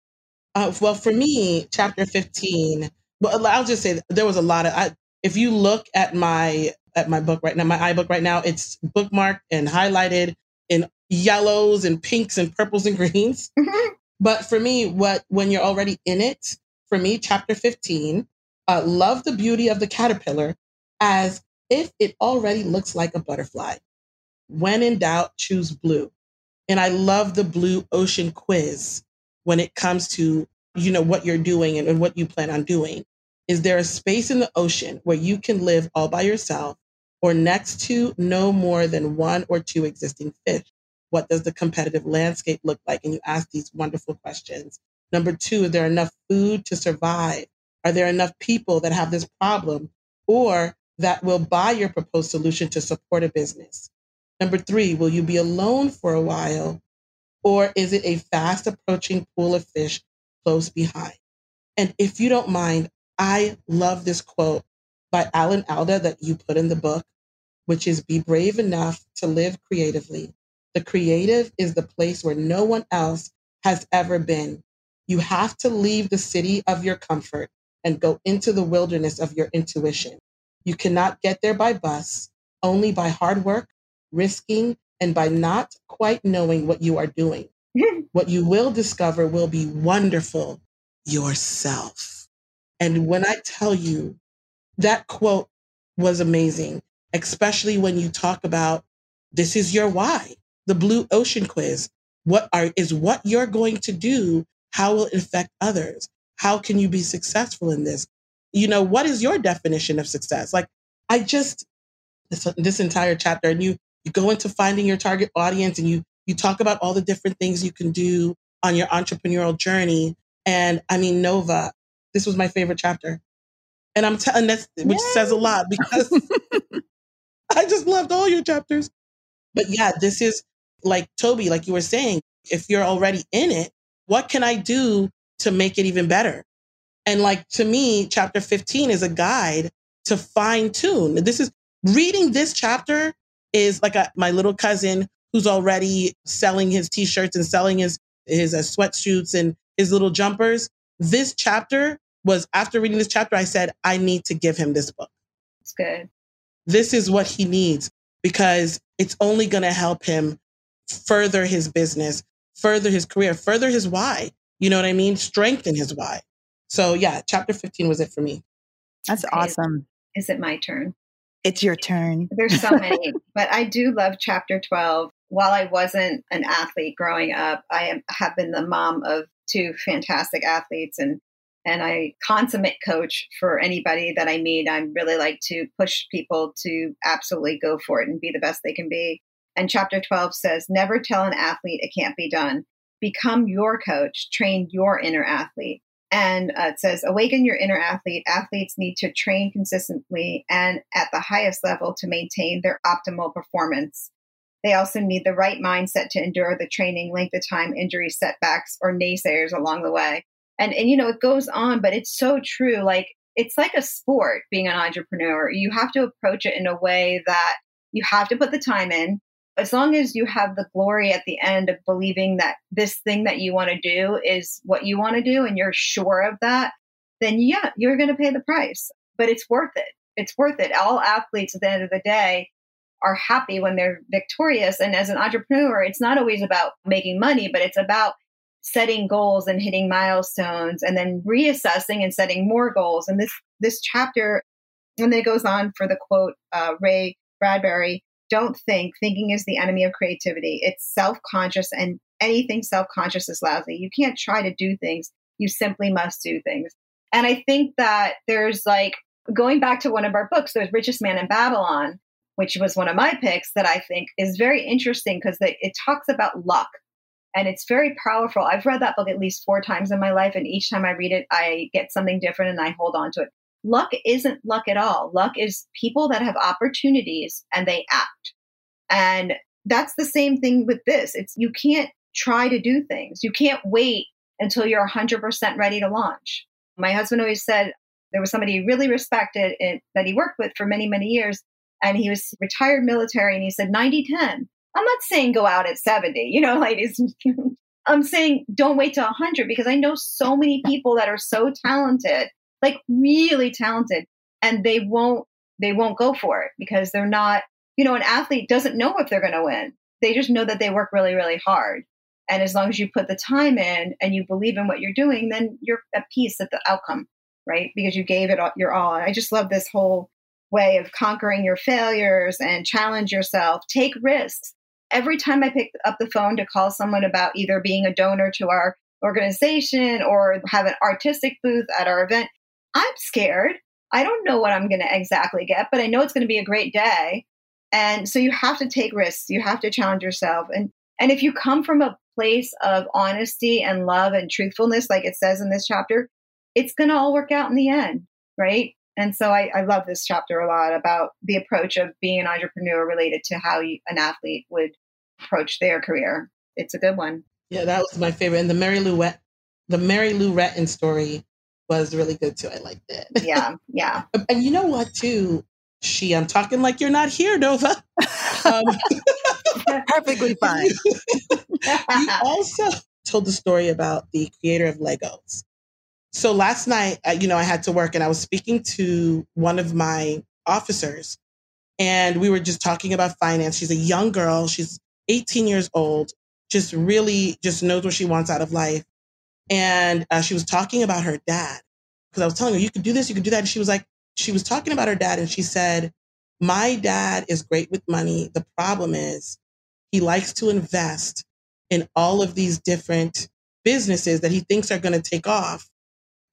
Uh, well, for me, chapter 15, well, I'll just say there was a lot of, I, if you look at my, at my book right now, my iBook right now, it's bookmarked and highlighted in yellows and pinks and purples and *laughs* greens. Mm-hmm. But for me, what, when you're already in it, for me, chapter 15, uh, love the beauty of the caterpillar as if it already looks like a butterfly. When in doubt, choose blue. And I love the blue ocean quiz when it comes to, you know, what you're doing and, and what you plan on doing. Is there a space in the ocean where you can live all by yourself or next to no more than one or two existing fish? What does the competitive landscape look like? And you ask these wonderful questions. Number two, is there enough food to survive? Are there enough people that have this problem or that will buy your proposed solution to support a business? Number three, will you be alone for a while or is it a fast approaching pool of fish close behind? And if you don't mind, I love this quote by Alan Alda that you put in the book, which is be brave enough to live creatively. The creative is the place where no one else has ever been. You have to leave the city of your comfort and go into the wilderness of your intuition. You cannot get there by bus, only by hard work, risking, and by not quite knowing what you are doing. *laughs* what you will discover will be wonderful yourself. And when I tell you that quote was amazing, especially when you talk about this is your why, the blue ocean quiz. What are is what you're going to do? How will it affect others? How can you be successful in this? You know, what is your definition of success? Like, I just, this, this entire chapter, and you, you go into finding your target audience and you, you talk about all the different things you can do on your entrepreneurial journey. And I mean, Nova, this was my favorite chapter. And I'm telling that, which Yay. says a lot because *laughs* I just loved all your chapters. But yeah, this is like Toby, like you were saying, if you're already in it, what can I do to make it even better. And like to me, chapter 15 is a guide to fine tune. This is reading this chapter is like a, my little cousin who's already selling his t-shirts and selling his his uh, sweatsuits and his little jumpers. This chapter was after reading this chapter, I said, I need to give him this book. It's good. This is what he needs because it's only going to help him further his business, further his career, further his why. You know what I mean? Strengthen his why. So yeah, chapter 15 was it for me. That's okay. awesome. Is it my turn? It's your turn. There's so *laughs* many, but I do love chapter 12. While I wasn't an athlete growing up, I am, have been the mom of two fantastic athletes and and I consummate coach for anybody that I meet. I really like to push people to absolutely go for it and be the best they can be. And chapter 12 says, never tell an athlete it can't be done become your coach, train your inner athlete. And uh, it says, awaken your inner athlete. Athletes need to train consistently and at the highest level to maintain their optimal performance. They also need the right mindset to endure the training, length of time, injury, setbacks, or naysayers along the way. And, and, you know, it goes on, but it's so true. Like, it's like a sport being an entrepreneur. You have to approach it in a way that you have to put the time in as long as you have the glory at the end of believing that this thing that you want to do is what you want to do and you're sure of that, then yeah, you're going to pay the price. But it's worth it. It's worth it. All athletes at the end of the day are happy when they're victorious. And as an entrepreneur, it's not always about making money, but it's about setting goals and hitting milestones and then reassessing and setting more goals. And this this chapter, and then it goes on for the quote, uh, Ray Bradbury don't think. Thinking is the enemy of creativity. It's self conscious, and anything self conscious is lousy. You can't try to do things. You simply must do things. And I think that there's like going back to one of our books, there's Richest Man in Babylon, which was one of my picks that I think is very interesting because it talks about luck and it's very powerful. I've read that book at least four times in my life, and each time I read it, I get something different and I hold on to it. Luck isn't luck at all. Luck is people that have opportunities and they act. And that's the same thing with this. It's you can't try to do things. You can't wait until you're 100% ready to launch. My husband always said there was somebody he really respected that he worked with for many, many years. And he was retired military and he said 90 10. I'm not saying go out at 70, you know, *laughs* ladies. *laughs* I'm saying don't wait till 100 because I know so many people that are so talented, like really talented, and they won't they won't go for it because they're not, you know, an athlete doesn't know if they're going to win. They just know that they work really really hard. And as long as you put the time in and you believe in what you're doing, then you're at peace at the outcome, right? Because you gave it all, your all. And I just love this whole way of conquering your failures and challenge yourself, take risks every time I pick up the phone to call someone about either being a donor to our organization or have an artistic booth at our event, I'm scared. I don't know what I'm going to exactly get, but I know it's going to be a great day. And so you have to take risks. You have to challenge yourself. And and if you come from a place of honesty and love and truthfulness, like it says in this chapter, it's going to all work out in the end, right? And so I, I, love this chapter a lot about the approach of being an entrepreneur related to how you, an athlete would approach their career. It's a good one. Yeah, that was my favorite. And the Mary Lou the Mary Lou Retton story was really good too. I liked it. Yeah, yeah. *laughs* and you know what too? She, I'm talking like you're not here, Nova. *laughs* Um, Perfectly fine. *laughs* you also told the story about the creator of Legos so last night, uh, you know, I had to work and I was speaking to one of my officers and we were just talking about finance. She's a young girl. She's 18 years old, just really just knows what she wants out of life. And uh, she was talking about her dad because I was telling her, you could do this, you could do that. And she was like, she was talking about her dad and she said, my dad is great with money. The problem is he likes to invest in all of these different businesses that he thinks are going to take off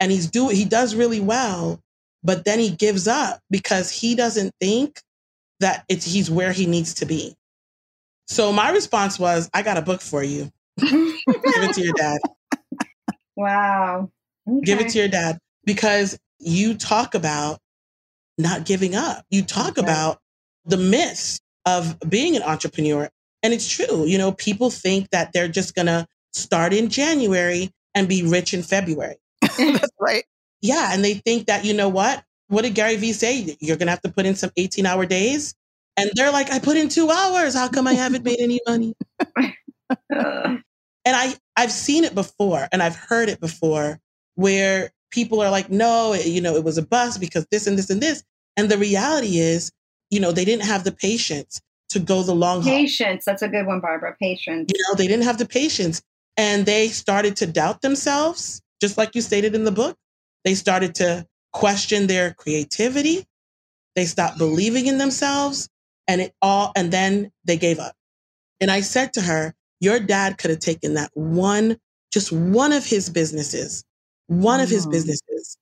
and he's do he does really well, but then he gives up because he doesn't think that it's he's where he needs to be. So my response was, I got a book for you. Give it to your dad. *laughs* Wow. Okay. Give it to your dad because you talk about not giving up. You talk about the myths of being an entrepreneur. And it's true. You know, people think that they're just going to start in January and be rich in February. *laughs* That's right. Yeah. And they think that, you know what? What did Gary Vee say? You're going to have to put in some 18 hour days. And they're like, I put in two hours. How come I haven't made any money? *laughs* and I, I've seen it before and I've heard it before where people are like, no, you know, it was a bust because this and this and this. And the reality is, you know, they didn't have the patience to go the long haul. Patience. That's a good one, Barbara. Patience. You know, they didn't have the patience and they started to doubt themselves just like you stated in the book. They started to question their creativity. They stopped believing in themselves and it all, and then they gave up. And I said to her, your dad could have taken that one, just one of his businesses, one of his mm. businesses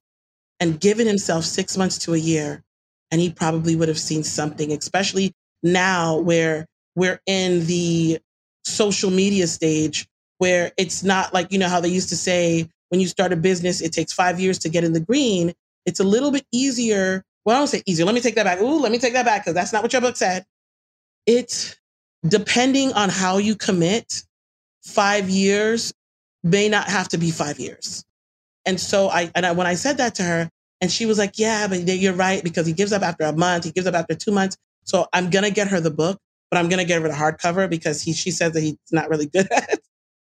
and given himself six months to a year. And he probably would have seen something, especially now where we're in the social media stage where it's not like, you know, how they used to say, when you start a business, it takes five years to get in the green. It's a little bit easier. Well, I don't say easier. Let me take that back. Ooh, let me take that back because that's not what your book said. It's depending on how you commit, five years may not have to be five years. And so I, and I, when I said that to her, and she was like, yeah, but you're right because he gives up after a month. He gives up after two months. So I'm going to get her the book, but I'm going to get her the hardcover because he, she says that he's not really good *laughs* at,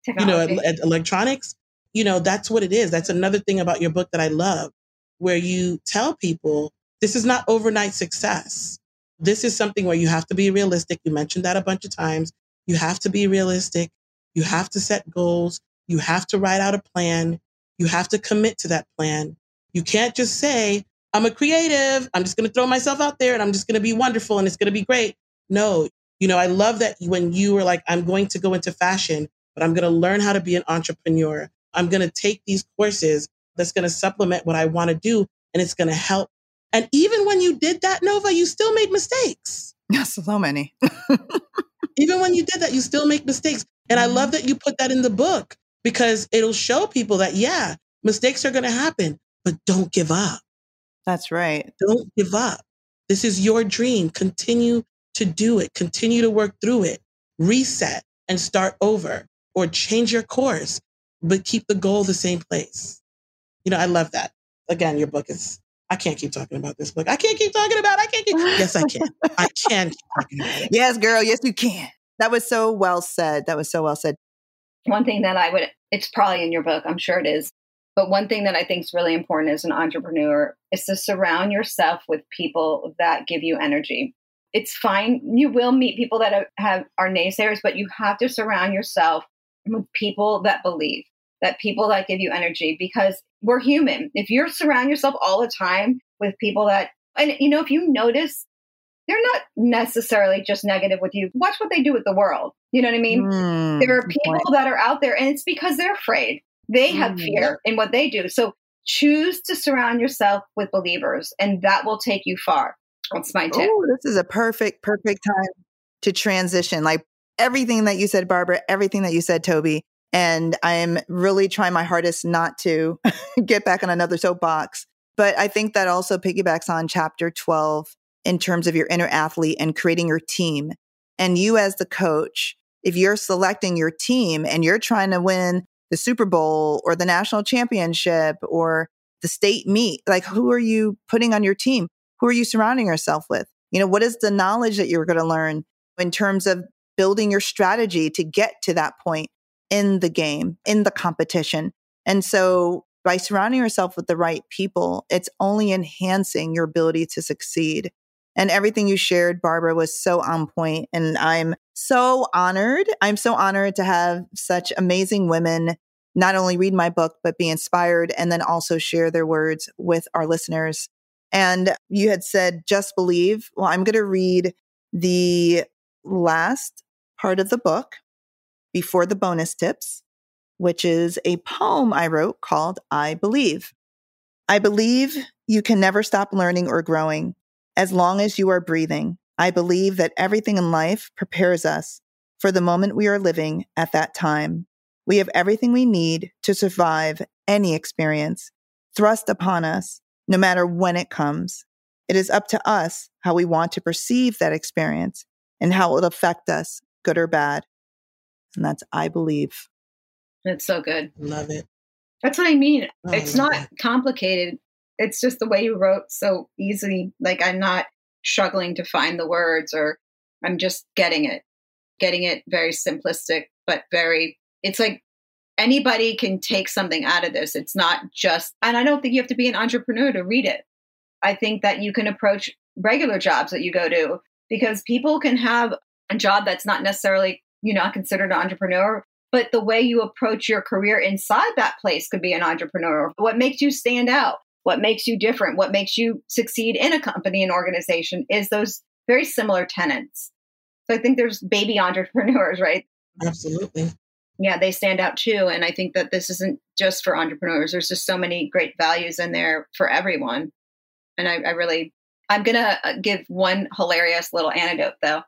you know, at, at electronics you know, that's what it is. That's another thing about your book that I love, where you tell people this is not overnight success. This is something where you have to be realistic. You mentioned that a bunch of times. You have to be realistic. You have to set goals. You have to write out a plan. You have to commit to that plan. You can't just say, I'm a creative. I'm just going to throw myself out there and I'm just going to be wonderful and it's going to be great. No, you know, I love that when you were like, I'm going to go into fashion, but I'm going to learn how to be an entrepreneur. I'm going to take these courses that's going to supplement what I want to do and it's going to help And even when you did that, Nova, you still made mistakes. Yes, *laughs* so many. *laughs* even when you did that, you still make mistakes. And I love that you put that in the book because it'll show people that, yeah, mistakes are going to happen, but don't give up. That's right. Don't give up. This is your dream. Continue to do it, continue to work through it, reset and start over or change your course, but keep the goal the same place. You know, I love that. Again, your book is I can't keep talking about this book. I can't keep talking about. it. I can't keep. *laughs* Yes, I can. I can keep talking about it. Yes, girl. Yes, you can. That was so well said. That was so well said. One thing that I would, it's probably in your book. I'm sure it is. But one thing that I think is really important as an entrepreneur is to surround yourself with people that give you energy. It's fine. You will meet people that have, have are naysayers, but you have to surround yourself with people that believe, that people that give you energy because we're human. If you're surround yourself all the time with people that, and you know, if you notice, they're not necessarily just negative with you. Watch what they do with the world. You know what I mean? Mm, there are people that are out there, and it's because they're afraid. They have mm. fear in what they do. So choose to surround yourself with believers, and that will take you far. That's my tip. Oh, this is a perfect, perfect time to transition. Like everything that you said, Barbara, everything that you said, Toby. And I'm really trying my hardest not to *laughs* get back on another soapbox. But I think that also piggybacks on chapter 12 in terms of your inner athlete and creating your team. And you, as the coach, if you're selecting your team and you're trying to win the Super Bowl or the national championship or the state meet, like who are you putting on your team? Who are you surrounding yourself with? You know, what is the knowledge that you're going to learn in terms of building your strategy to get to that point? In the game, in the competition. And so by surrounding yourself with the right people, it's only enhancing your ability to succeed. And everything you shared, Barbara, was so on point. And I'm so honored. I'm so honored to have such amazing women not only read my book, but be inspired and then also share their words with our listeners. And you had said, just believe. Well, I'm going to read the last part of the book before the bonus tips, which is a poem I wrote called I Believe. I believe you can never stop learning or growing as long as you are breathing. I believe that everything in life prepares us for the moment we are living at that time. We have everything we need to survive any experience thrust upon us, no matter when it comes. It is up to us how we want to perceive that experience and how it will affect us, good or bad. And that's I believe. It's so good. Love it. That's what I mean. Oh, it's not that. complicated. It's just the way you wrote so easily. Like I'm not struggling to find the words or I'm just getting it. Getting it very simplistic, but very, it's like anybody can take something out of this. It's not just, and I don't think you have to be an entrepreneur to read it. I think that you can approach regular jobs that you go to because people can have a job that's not necessarily you're not considered an entrepreneur but the way you approach your career inside that place could be an entrepreneur. What makes you stand out? What makes you different? What makes you succeed in a company and organization is those very similar tenants so i think there's baby *laughs* entrepreneurs right? Absolutely. Yeah they stand out too and i think that this isn't just for entrepreneurs. There's just so many great values in there for everyone. And i, I really i'm gonna uh, give one hilarious little anecdote though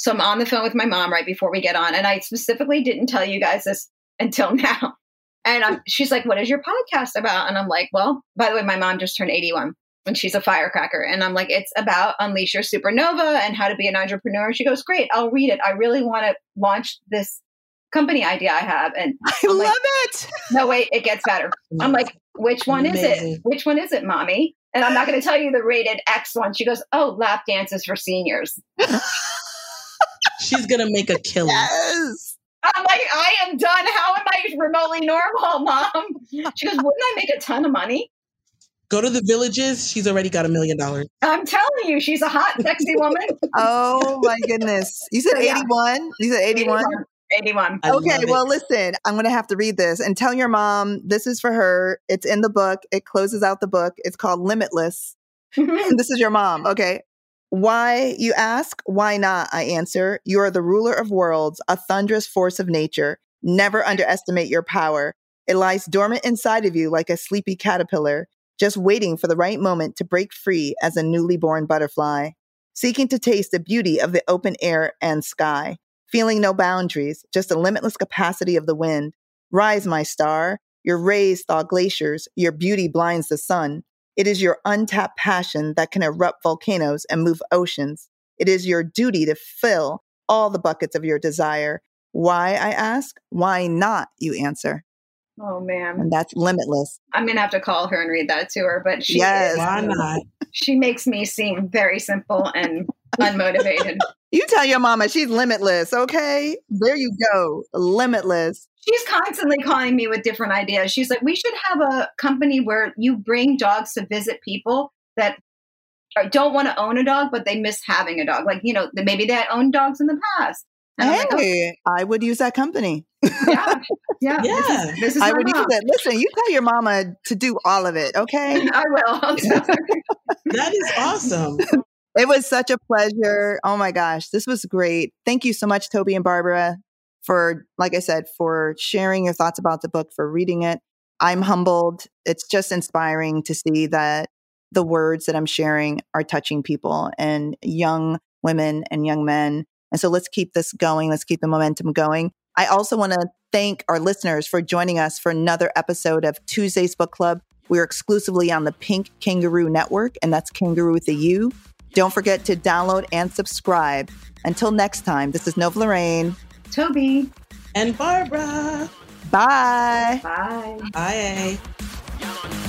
so I'm on the phone with my mom right before we get on. And I specifically didn't tell you guys this until *laughs* now. And I'm, she's like, What is your podcast about? And I'm like, Well, by the way, my mom just turned 81 and she's a firecracker. And I'm like, It's about Unleash Your Supernova and how to be an entrepreneur. She goes, Great, I'll read it. I really want to launch this company idea I have. And *laughs* I I'm love like, it. No, wait, it gets better. I'm like, Which one Amazing. is it? Which one is it, mommy? And I'm not going to tell you the rated X one. She goes, Oh, lap dances for seniors. *laughs* She's gonna make a killing. Yes. I'm like, I am done. How am I remotely normal, mom? *laughs* She goes, wouldn't I make a ton of money? Go to the villages. She's already got a million dollars. I'm telling you, she's a hot, sexy woman. *laughs* oh my goodness. You said 81? You said 81? 81. okay, well, listen, I'm going to have to read this and tell your mom this is for her. It's in the book. It closes out the book. It's called Limitless. *laughs* this is your mom. Okay. Why, you ask? Why not? I answer. You are the ruler of worlds, a thunderous force of nature. Never underestimate your power. It lies dormant inside of you like a sleepy caterpillar. just waiting for the right moment to break free as a newly born butterfly, seeking to taste the beauty of the open air and sky, feeling no boundaries, just a limitless capacity of the wind. Rise, my star. Your rays thaw glaciers. Your beauty blinds the sun. It is your untapped passion that can erupt volcanoes and move oceans. It is your duty to fill all the buckets of your desire. Why, I ask? Why not, you answer. Oh man. And that's limitless. I'm gonna have to call her and read that to her. But she Yes. is- Why not? she makes me seem very simple and unmotivated. *laughs* You tell your mama she's limitless, okay? There you go. Limitless. She's constantly calling me with different ideas. She's like, we should have a company where you bring dogs to visit people that don't want to own a dog, but they miss having a dog. Like, you know, maybe they owned dogs in the past. And I'm like, oh. Hey, I would use that company. "Oh, yeah, *laughs* yeah, This Yeah. is, this is I my would use mom. it. Listen, you tell your mama to do all of it, *laughs* okay? I will. I'll tell her. That is awesome. It was such a pleasure. Oh my gosh, this was great. Thank you so much, Toby and Barbara, for, like I said, for sharing your thoughts about the book, for reading it. I'm humbled. It's just inspiring to see that the words that I'm sharing are touching people and young women and young men. And so let's keep this going. Let's keep the momentum going. I also want to thank our listeners for joining us for another episode of Tuesday's Book Club. We're exclusively on the Pink Kangaroo Network, and that's Kangaroo with a U. Don't forget to download and subscribe. Until next time, this is Nova Lorraine. Toby, and Barbara. Bye. Bye. Bye.